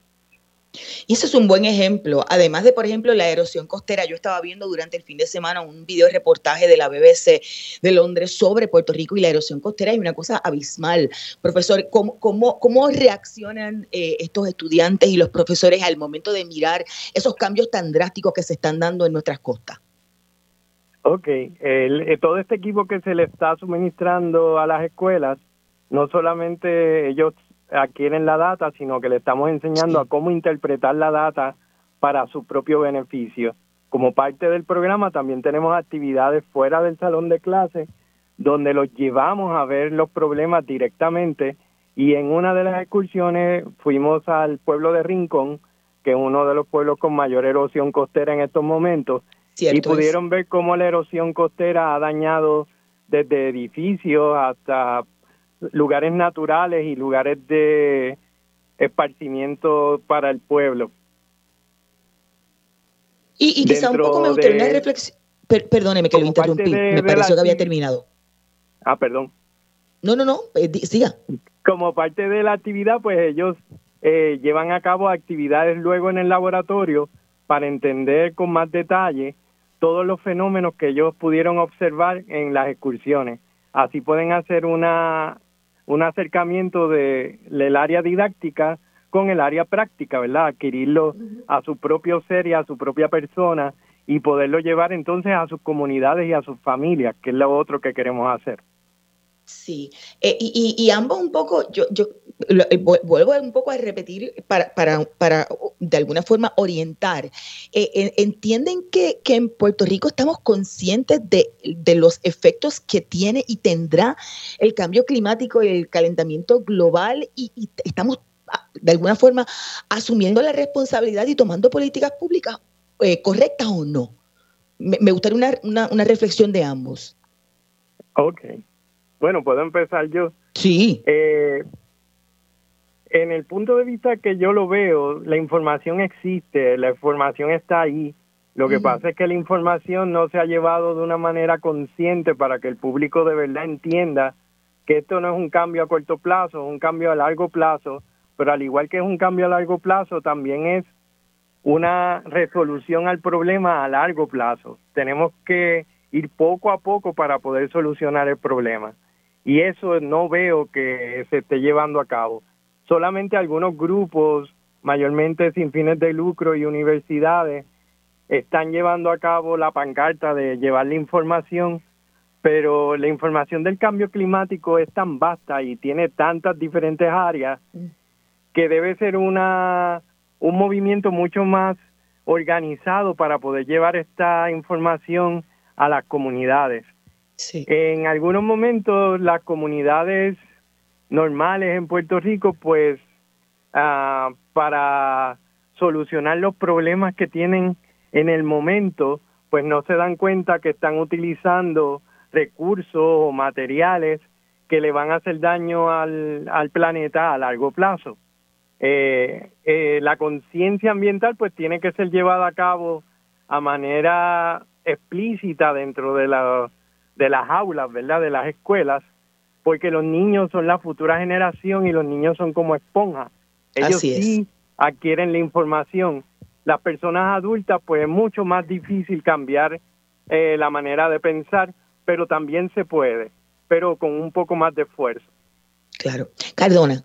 Y eso es un buen ejemplo. Además de, por ejemplo, la erosión costera, yo estaba viendo durante el fin de semana un video reportaje de la BBC de Londres sobre Puerto Rico y la erosión costera y una cosa abismal. Profesor, ¿cómo, cómo, cómo reaccionan eh, estos estudiantes y los profesores al momento de mirar esos cambios tan drásticos que se están dando en nuestras costas? Ok, eh, todo este equipo que se le está suministrando a las escuelas, no solamente ellos adquieren la data, sino que le estamos enseñando a cómo interpretar la data para su propio beneficio. Como parte del programa también tenemos actividades fuera del salón de clase donde los llevamos a ver los problemas directamente y en una de las excursiones fuimos al pueblo de Rincón, que es uno de los pueblos con mayor erosión costera en estos momentos, y pudieron ver cómo la erosión costera ha dañado desde edificios hasta lugares naturales y lugares de esparcimiento para el pueblo. Y, quizá un poco me gustaría una reflexión. perdóneme que lo interrumpí, me pareció que había terminado. Ah, perdón. No, no, no, eh, siga. Como parte de la actividad, pues ellos eh, llevan a cabo actividades luego en el laboratorio para entender con más detalle todos los fenómenos que ellos pudieron observar en las excursiones. Así pueden hacer una un acercamiento de, del área didáctica con el área práctica, ¿verdad? Adquirirlo a su propio ser y a su propia persona y poderlo llevar entonces a sus comunidades y a sus familias, que es lo otro que queremos hacer. Sí, eh, y, ambos un poco, yo, yo eh, vuelvo un poco a repetir para, para, para de alguna forma orientar. Eh, ¿Entienden que, que, en Puerto Rico estamos conscientes de, de, los efectos que tiene y tendrá el cambio climático y el calentamiento global y, estamos de alguna forma asumiendo la responsabilidad y tomando políticas públicas correctas o no. Me, gustaría una, una, reflexión de ambos. Ok. Bueno, puedo empezar yo. Sí. Eh, en el punto de vista que yo lo veo, la información existe, la información está ahí. Lo que pasa es que la información no se ha llevado de una manera consciente para que el público de verdad entienda que esto no es un cambio a corto plazo, es un cambio a largo plazo, pero al igual que es un cambio a largo plazo, también es una resolución al problema a largo plazo. Tenemos que ir poco a poco para poder solucionar el problema. Y eso no veo que se esté llevando a cabo. Solamente algunos grupos, mayormente sin fines de lucro y universidades, están llevando a cabo la pancarta de llevar la información, pero la información del cambio climático es tan vasta y tiene tantas diferentes áreas que debe ser una un movimiento mucho más organizado para poder llevar esta información a las comunidades. En algunos momentos las comunidades normales en Puerto Rico, pues ah, para solucionar los problemas que tienen en el momento, pues no se dan cuenta que están utilizando recursos o materiales que le van a hacer daño al, al planeta a largo plazo. Eh, eh, la conciencia ambiental pues tiene que ser llevada a cabo a manera explícita dentro de, la, de las aulas, ¿verdad? De las escuelas, porque los niños son la futura generación y los niños son como esponjas. Ellos sí adquieren la información. Las personas adultas, pues es mucho más difícil cambiar eh, la manera de pensar, pero también se puede, pero con un poco más de esfuerzo. Claro. Cardona.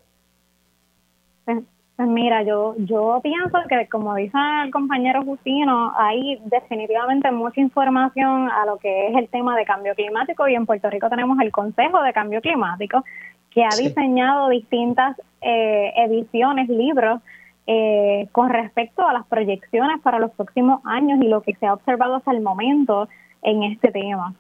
Pues, mira, yo, yo pienso que como dice el compañero Justino, hay definitivamente mucha información a lo que es el tema de cambio climático y en Puerto Rico tenemos el Consejo de Cambio Climático que ha diseñado distintas eh, ediciones, libros eh, con respecto a las proyecciones para los próximos años y lo que se ha observado hasta el momento en este tema.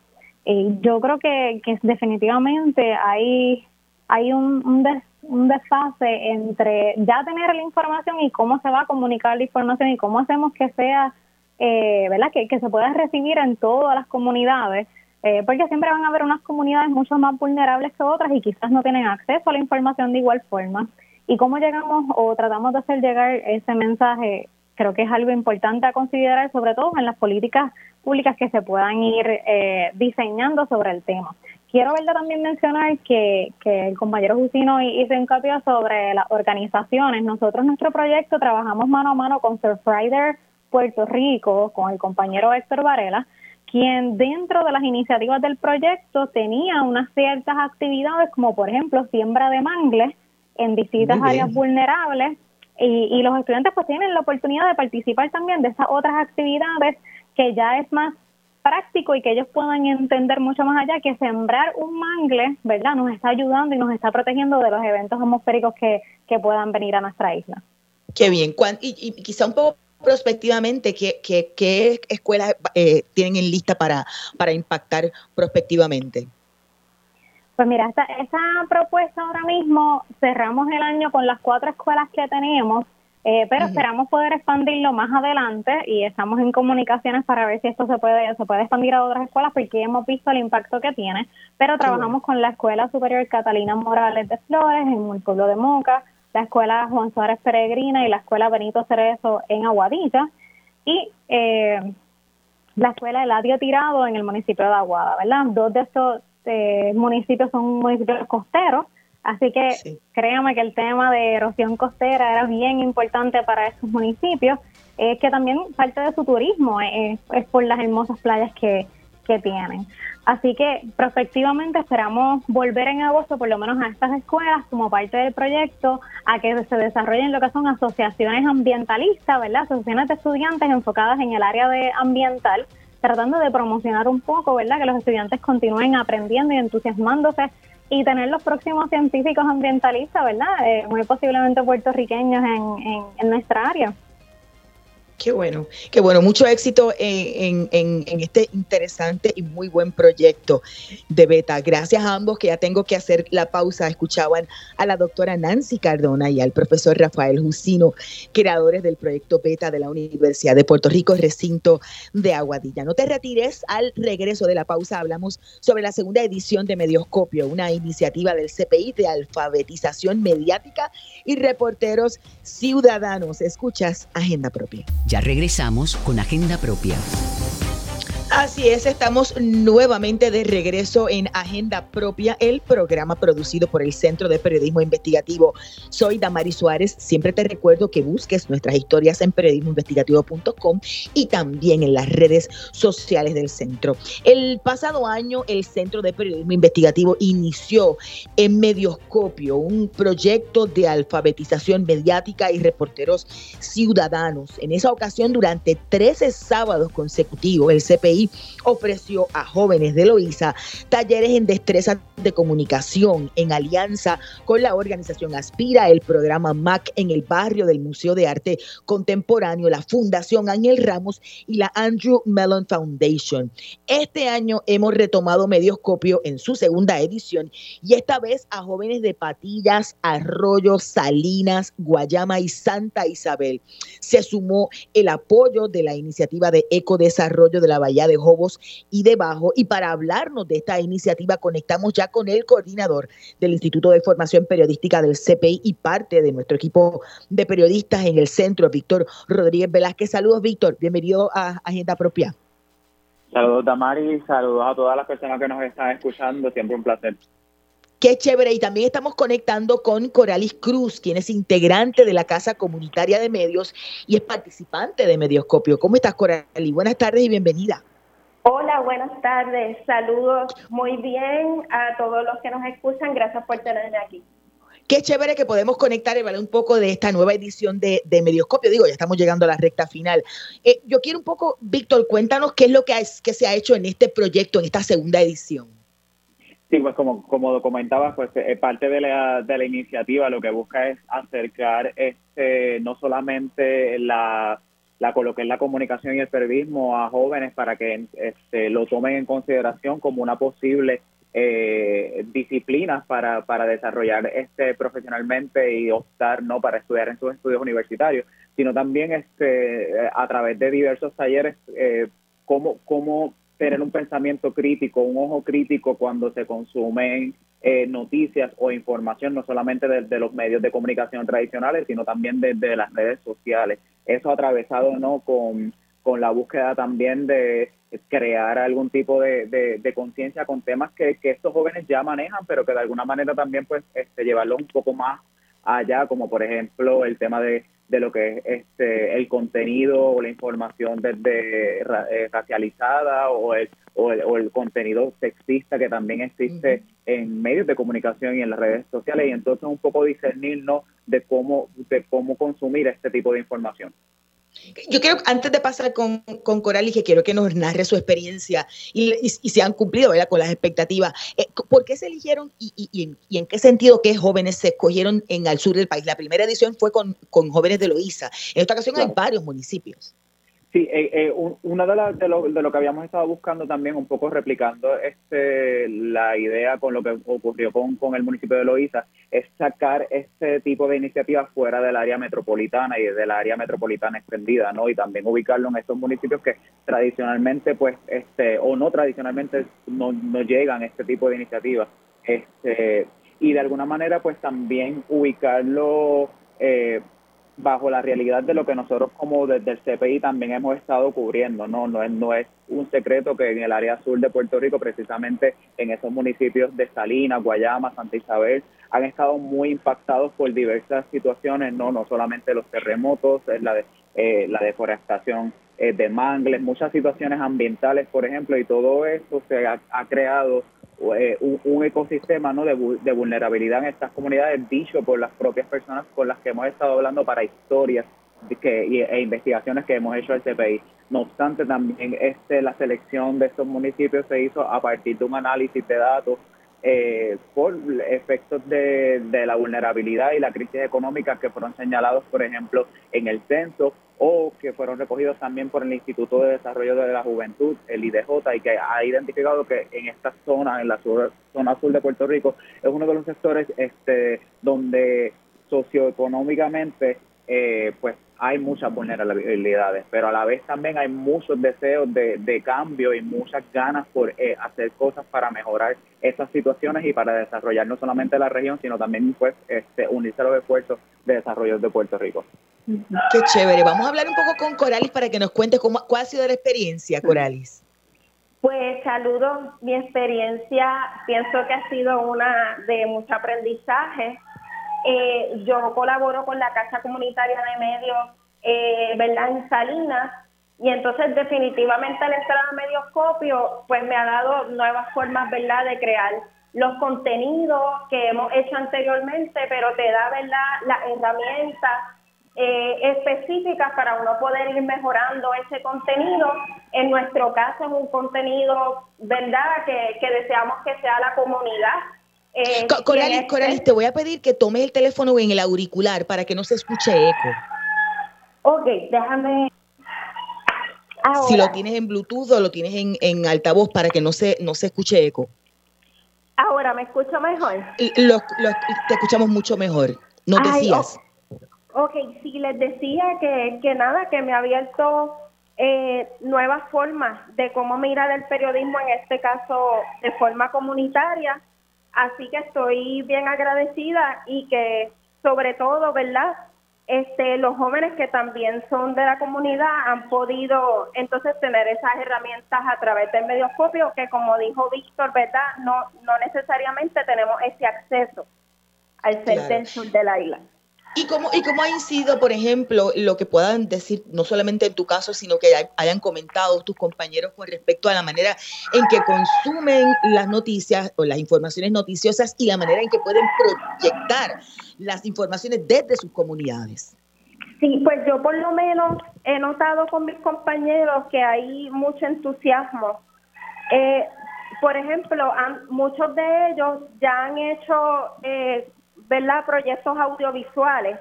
Eh, yo creo que, que definitivamente hay, hay un, un, un desfase entre ya tener la información y cómo se va a comunicar la información y cómo hacemos que sea, eh, ¿verdad? Que, se pueda recibir en todas las comunidades, eh, porque siempre van a haber unas comunidades mucho más vulnerables que otras y quizás no tienen acceso a la información de igual forma. Y cómo llegamos o tratamos de hacer llegar ese mensaje, creo que es algo importante a considerar, sobre todo en las políticas públicas que se puedan ir eh, diseñando sobre el tema. Quiero verla también mencionar que, que el compañero Jusino hizo hincapié sobre las organizaciones. Nosotros, nuestro proyecto, trabajamos mano a mano con Surfrider Puerto Rico, con el compañero Héctor Varela, quien dentro de las iniciativas del proyecto tenía unas ciertas actividades, como por ejemplo siembra de mangles en distintas áreas vulnerables, y, y los estudiantes pues tienen la oportunidad de participar también de esas otras actividades que ya es más práctico y que ellos puedan entender mucho más allá que sembrar un mangle, ¿verdad? Nos está ayudando y nos está protegiendo de los eventos atmosféricos que, que puedan venir a nuestra isla. Qué bien. Y, y quizá un poco prospectivamente, ¿qué, qué, escuelas eh, tienen en lista para, para impactar prospectivamente? Pues mira, esta, esta propuesta ahora mismo cerramos el año con las cuatro escuelas que tenemos eh, pero esperamos poder expandirlo más adelante y estamos en comunicaciones para ver si esto se puede se puede expandir a otras escuelas porque hemos visto el impacto que tiene. Pero trabajamos con la Escuela Superior Catalina Morales de Flores en el pueblo de Moca, la Escuela Juan Suárez Peregrina y la Escuela Benito Cerezo en Aguadilla y eh, la Escuela Eladio Tirado en el municipio de Aguada, ¿verdad? Dos de estos eh, municipios son municipios costeros Así que créame que el tema de erosión costera era bien importante para esos municipios, eh, que también parte de su turismo es, por las hermosas playas que, que tienen. Así que prospectivamente esperamos volver en agosto por lo menos a estas escuelas como parte del proyecto a que se desarrollen lo que son asociaciones ambientalistas, ¿verdad? Asociaciones de estudiantes enfocadas en el área de ambiental, tratando de promocionar un poco, ¿verdad? Que los estudiantes continúen aprendiendo y entusiasmándose y tener los próximos científicos ambientalistas, ¿verdad? Eh, muy posiblemente puertorriqueños en, en, nuestra área. Qué bueno, qué bueno. Mucho éxito en, este interesante y muy buen proyecto de Beta. Gracias a ambos que ya tengo que hacer la pausa. Escuchaban a la doctora Nancy Cardona y al profesor Rafael Jusino, creadores del proyecto Beta de la Universidad de Puerto Rico, recinto de Aguadilla. No te retires, al regreso de la pausa hablamos sobre la segunda edición de Medioscopio, una iniciativa del CPI de alfabetización mediática y reporteros ciudadanos. Escuchas Agenda Propia. Ya regresamos con Agenda Propia. Así es, estamos nuevamente de regreso en Agenda Propia, el programa producido por el Centro de Periodismo Investigativo. Soy Damari Suárez. Siempre te recuerdo que busques nuestras historias en periodismoinvestigativo.com y también en las redes sociales del centro. El pasado año, el Centro de Periodismo Investigativo inició en Medioscopio un proyecto de alfabetización mediática y reporteros ciudadanos. En esa ocasión, durante 13 sábados consecutivos, el CPI ofreció a jóvenes de Loíza talleres en destrezas de comunicación en alianza con la organización Aspira, el programa MAC en el barrio del Museo de Arte Contemporáneo, la Fundación Ángel Ramos y la Andrew Mellon Foundation. Este año hemos retomado Medioscopio en su segunda edición y esta vez a jóvenes de Patillas, Arroyo, Salinas, Guayama y Santa Isabel. Se sumó el apoyo de la iniciativa de Ecodesarrollo de la Bahía de Jobos y debajo. Y para hablarnos de esta iniciativa, conectamos ya con el coordinador del Instituto de Formación Periodística del CPI y parte de nuestro equipo de periodistas en el centro, Víctor Rodríguez Velázquez. Saludos, Víctor. Bienvenido a Agenda Propia. Saludos, Damari. Saludos a todas las personas que nos están escuchando. Siempre un placer. Qué chévere. Y también estamos conectando con Coralis Cruz, quien es integrante de la Casa Comunitaria de Medios y es participante de Medioscopio. ¿Cómo estás, Coralis? Buenas tardes y bienvenida. Hola, buenas tardes. Saludos muy bien a todos los que nos escuchan. Gracias por tenerme aquí. Qué chévere que podemos conectar y hablar un poco de esta nueva edición de, Medioscopio. Digo, ya estamos llegando a la recta final. Eh, yo quiero un poco, Víctor, cuéntanos qué es lo que, que se ha hecho en este proyecto, en esta segunda edición. Sí, pues como, como comentabas, pues eh, parte de la, de la iniciativa lo que busca es acercar este no solamente la la coloqué en la comunicación y el periodismo a jóvenes para que este, lo tomen en consideración como una posible eh, disciplina para, para desarrollar este profesionalmente y optar no para estudiar en sus estudios universitarios, sino también este, a través de diversos talleres eh, cómo, cómo tener un pensamiento crítico, un ojo crítico cuando se consumen eh, noticias o información, no solamente de, los medios de comunicación tradicionales, sino también desde de las redes sociales. Eso atravesado no con, con la búsqueda también de crear algún tipo de, de, conciencia con temas que, que, estos jóvenes ya manejan, pero que de alguna manera también pues este, un poco más allá, como por ejemplo el tema de, de lo que es este el contenido o la información desde eh, racializada o el, o el, o el contenido sexista que también existe en medios de comunicación y en las redes sociales y entonces un poco discernirnos de cómo de cómo consumir este tipo de información. Yo quiero, antes de pasar con, con Coral, y que quiero que nos narre su experiencia y, y, se han cumplido ¿verdad? con las expectativas. Eh, ¿Por qué se eligieron y, y, y, en qué sentido qué jóvenes se escogieron en el sur del país? La primera edición fue con, con jóvenes de Loíza. En esta ocasión hay varios municipios. Sí, eh, eh, una de, de, lo, de lo que habíamos estado buscando también, un poco replicando este la idea con lo que ocurrió con, con el municipio de Loíza, es sacar este tipo de iniciativas fuera del área metropolitana y del área metropolitana extendida, ¿no? Y también ubicarlo en estos municipios que tradicionalmente, pues, este o no tradicionalmente no, no llegan este tipo de iniciativas. Este, y de alguna manera, pues, también ubicarlo... Eh, bajo la realidad de lo que nosotros como desde el CPI también hemos estado cubriendo, ¿no? No es, no es un secreto que en el área sur de Puerto Rico, precisamente en esos municipios de Salinas, Guayama, Santa Isabel, han estado muy impactados por diversas situaciones, no, no solamente los terremotos, la, de, eh, la deforestación eh, de mangles, muchas situaciones ambientales, por ejemplo, y todo esto se ha creado eh, un, ecosistema ¿no? de, vulnerabilidad en estas comunidades dicho por las propias personas con las que hemos estado hablando para historias que, e investigaciones que hemos hecho al CPI. No obstante, también este, la selección de estos municipios se hizo a partir de un análisis de datos eh, por efectos de, de, la vulnerabilidad y la crisis económica que fueron señalados, por ejemplo, en el censo o que fueron recogidos también por el Instituto de Desarrollo de la Juventud, el IDJ, y que ha identificado que en esta zona, en la zona sur de Puerto Rico, es uno de los sectores este, donde socioeconómicamente eh, pues hay muchas vulnerabilidades, pero a la vez también hay muchos deseos de, cambio y muchas ganas por eh, hacer cosas para mejorar estas situaciones y para desarrollar no solamente la región, sino también pues este, unirse a los esfuerzos de desarrollo de Puerto Rico. Qué chévere. Vamos a hablar un poco con Coralis para que nos cuente cómo, cuál ha sido la experiencia, Coralis. Pues saludos, mi experiencia pienso que ha sido una de mucho aprendizaje eh, yo colaboro con la Casa Comunitaria de Medios, eh, ¿verdad?, en Salinas, y entonces definitivamente al entrar Medioscopio, pues me ha dado nuevas formas, ¿verdad?, de crear los contenidos que hemos hecho anteriormente, pero te da, ¿verdad?, las herramientas eh, específicas para uno poder ir mejorando ese contenido. En nuestro caso es un contenido, ¿verdad?, que, que deseamos que sea la comunidad eh, Coralis, este te voy a pedir que tomes el teléfono en el auricular para que no se escuche eco. Ok, déjame. Si lo tienes en Bluetooth o lo tienes en, altavoz para que no se, no se escuche eco. Ahora, ¿me escucho mejor? te escuchamos mucho mejor. No decías. ok, sí, les decía que, que nada, que me ha abierto eh, nuevas formas de cómo mirar el periodismo, en este caso de forma comunitaria, Así que estoy bien agradecida y que sobre todo, ¿verdad? Este, los jóvenes que también son de la comunidad han podido entonces tener esas herramientas a través del medioscopio que como dijo Víctor, ¿verdad? No, no necesariamente tenemos ese acceso al ser del sur de la isla. ¿Y cómo, ¿Y cómo ha incidido, por ejemplo, lo que puedan decir, no solamente en tu caso, sino que hayan comentado tus compañeros con respecto a la manera en que consumen las noticias o las informaciones noticiosas y la manera en que pueden proyectar las informaciones desde sus comunidades? Sí, pues yo por lo menos he notado con mis compañeros que hay mucho entusiasmo. Eh, por ejemplo, muchos de ellos ya han hecho eh, ¿verdad? Proyectos audiovisuales,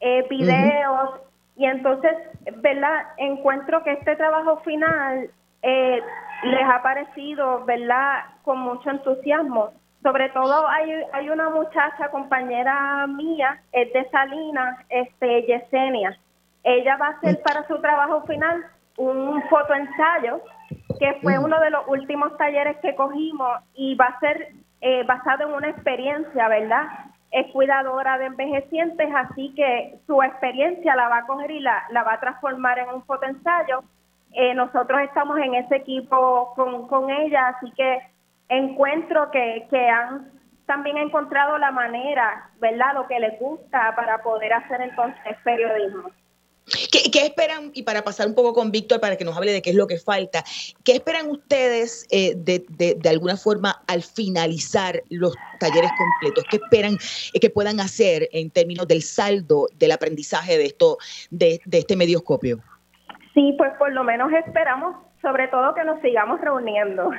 eh, videos, y entonces, ¿verdad? Encuentro que este trabajo final eh, les ha parecido, ¿verdad? Con mucho entusiasmo. Sobre todo hay, hay una muchacha, compañera mía, es de Salinas, este, Yesenia. Ella va a hacer para su trabajo final un fotoensayo, que fue uno de los últimos talleres que cogimos y va a ser eh, basado en una experiencia, ¿verdad? Es cuidadora de envejecientes, así que su experiencia la va a coger y la, la va a transformar en un fotoensayo. Eh, nosotros estamos en ese equipo con, con ella, así que encuentro que, que han también encontrado la manera, ¿verdad?, lo que les gusta para poder hacer entonces periodismo. ¿Qué, esperan, y para pasar un poco con Víctor para que nos hable de qué es lo que falta, qué esperan ustedes eh, de, de, alguna forma al finalizar los talleres completos? ¿Qué esperan eh, que puedan hacer en términos del saldo del aprendizaje de, esto, de, de este medioscopio? Sí, pues por lo menos esperamos sobre todo que nos sigamos reuniendo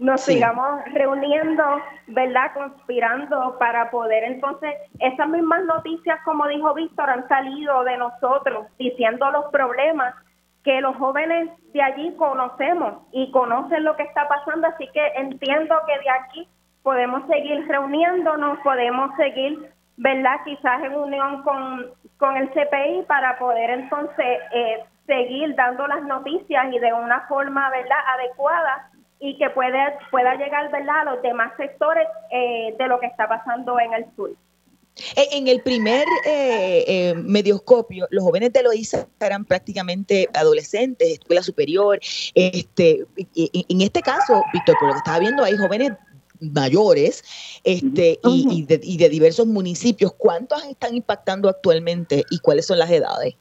nos sigamos reuniendo, ¿verdad? Conspirando para poder entonces, esas mismas noticias, como dijo Víctor, han salido de nosotros diciendo los problemas que los jóvenes de allí conocemos y conocen lo que está pasando, así que entiendo que de aquí podemos seguir reuniéndonos, podemos seguir, ¿verdad? Quizás en unión con, con el CPI para poder entonces eh, seguir dando las noticias y de una forma, ¿verdad?, adecuada y que puede, pueda llegar ¿verdad? a los demás sectores eh, de lo que está pasando en el sur. En el primer eh, eh, medioscopio, los jóvenes de Loíza eran prácticamente adolescentes, escuela superior. Este, en este caso, Víctor, por lo que estaba viendo, hay jóvenes mayores este, y, y, de, y de diversos municipios. ¿Cuántos están impactando actualmente y cuáles son las edades?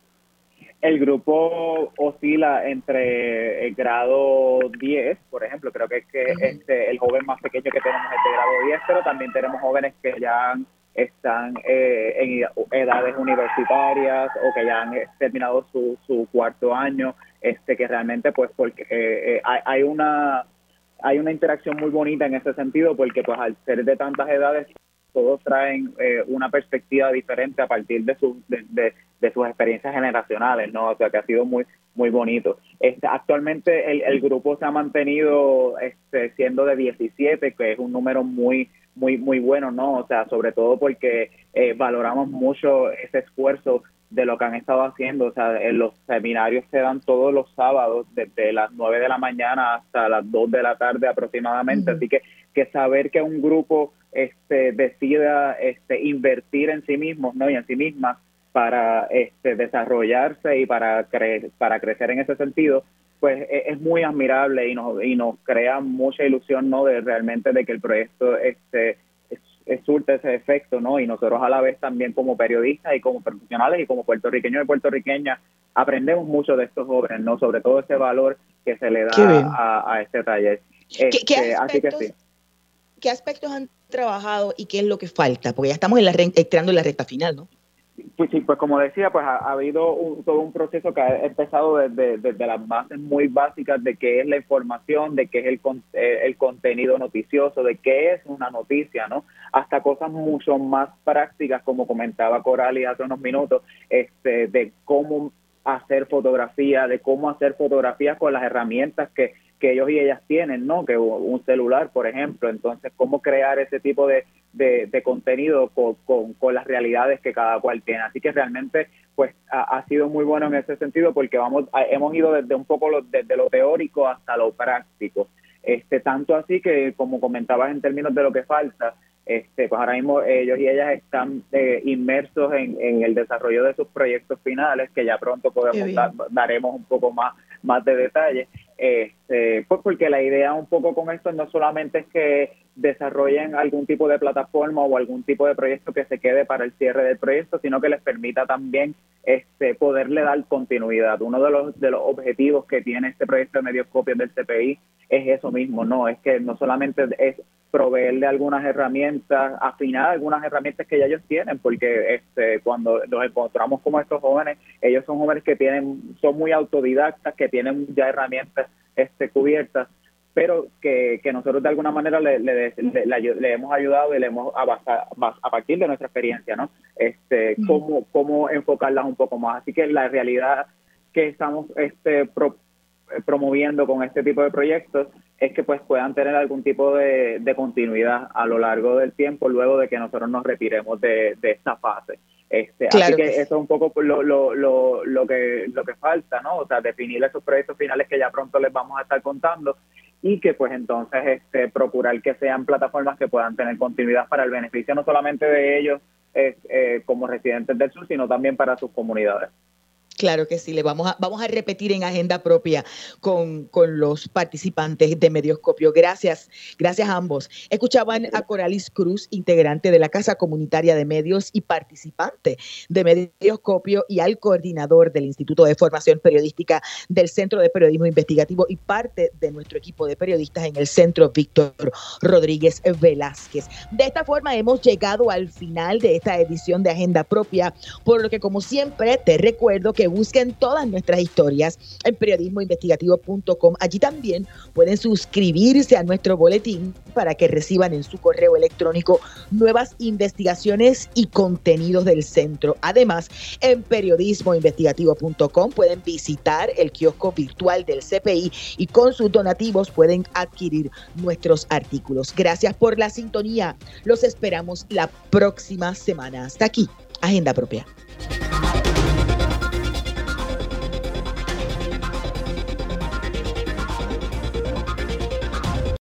El grupo oscila entre el grado 10, por ejemplo, creo que es que este, el joven más pequeño que tenemos es de grado 10, pero también tenemos jóvenes que ya están eh, en edades universitarias o que ya han terminado su, su cuarto año, este que realmente pues porque eh, eh, hay, hay una hay una interacción muy bonita en ese sentido porque pues al ser de tantas edades todos traen eh, una perspectiva diferente a partir de, de, de, sus experiencias generacionales, ¿no? O sea, que ha sido muy muy bonito. Este, actualmente el, el grupo se ha mantenido este, siendo de 17, que es un número muy muy muy bueno, ¿no? O sea, sobre todo porque eh, valoramos mucho ese esfuerzo de lo que han estado haciendo. O sea, en los seminarios se dan todos los sábados desde las 9 de la mañana hasta las 2 de la tarde aproximadamente. Así que, que saber que un grupo este, decida este, invertir en sí mismos ¿no? y en sí mismas para este, desarrollarse y para, cre para crecer en ese sentido, pues e-, es, muy admirable y nos, y nos crea mucha ilusión no de realmente de que el proyecto este surte ese efecto, ¿no? Y nosotros a la vez también como periodistas y como profesionales y como puertorriqueños y puertorriqueñas aprendemos mucho de estos jóvenes, ¿no? Sobre todo ese valor que se le da a, este taller. ¿Qué, este, aspectos, ¿Qué aspectos han trabajado y qué es lo que falta? Porque ya estamos en la entrando en la recta final, ¿no? Pues sí, pues como decía, pues ha, habido todo un proceso que ha empezado desde, desde, las bases muy básicas de qué es la información, de qué es el, eh, el contenido noticioso, de qué es una noticia, ¿no? Hasta cosas mucho más prácticas, como comentaba Corali hace unos minutos, este, de cómo hacer fotografía, de cómo hacer fotografías con las herramientas que que ellos y ellas tienen, ¿no? Que un celular, por ejemplo. Entonces, cómo crear ese tipo de, de, contenido con, con, las realidades que cada cual tiene. Así que realmente, pues, ha, sido muy bueno en ese sentido porque vamos, hemos ido desde un poco lo, desde lo teórico hasta lo práctico. Este, tanto así que, como comentabas en términos de lo que falta, este, pues ahora mismo ellos y ellas están eh, inmersos en, en, el desarrollo de sus proyectos finales, que ya pronto podemos daremos un poco más, más de detalle. Este, pues porque la idea un poco con esto no solamente es que desarrollen algún tipo de plataforma o algún tipo de proyecto que se quede para el cierre del proyecto, sino que les permita también este, poderle dar continuidad. Uno de los, de los objetivos que tiene este proyecto de medioscopio del CPI es eso mismo, no, es que no solamente es proveerle algunas herramientas, afinar algunas herramientas que ya ellos tienen, porque este, cuando nos encontramos como estos jóvenes, ellos son jóvenes que tienen, son muy autodidactas, que tienen ya herramientas este, cubiertas, pero que, que nosotros de alguna manera le, le, le, hemos ayudado y le hemos a, a, partir de nuestra experiencia, ¿no? Este, cómo, cómo enfocarlas un poco más. Así que la realidad que estamos este, promoviendo con este tipo de proyectos es que pues puedan tener algún tipo de, continuidad a lo largo del tiempo luego de que nosotros nos retiremos de, esta fase. Este, así que, eso es un poco lo, lo, lo, lo, que, lo que falta, ¿no? O sea, definir esos proyectos finales que ya pronto les vamos a estar contando y que pues entonces este, procurar que sean plataformas que puedan tener continuidad para el beneficio no solamente de ellos eh, como residentes del sur, sino también para sus comunidades. Claro que sí, le vamos a, vamos a repetir en agenda propia con, con, los participantes de Medioscopio. Gracias, gracias a ambos. Escuchaban a Coralis Cruz, integrante de la Casa Comunitaria de Medios y participante de Medioscopio, y al coordinador del Instituto de Formación Periodística del Centro de Periodismo Investigativo y parte de nuestro equipo de periodistas en el Centro Víctor Rodríguez Velázquez. De esta forma hemos llegado al final de esta edición de Agenda Propia, por lo que como siempre te recuerdo que busquen todas nuestras historias en periodismoinvestigativo.com. Allí también pueden suscribirse a nuestro boletín para que reciban en su correo electrónico nuevas investigaciones y contenidos del centro. Además, en periodismoinvestigativo.com pueden visitar el kiosco virtual del CPI y con sus donativos pueden adquirir nuestros artículos. Gracias por la sintonía. Los esperamos la próxima semana. Hasta aquí, Agenda Propia.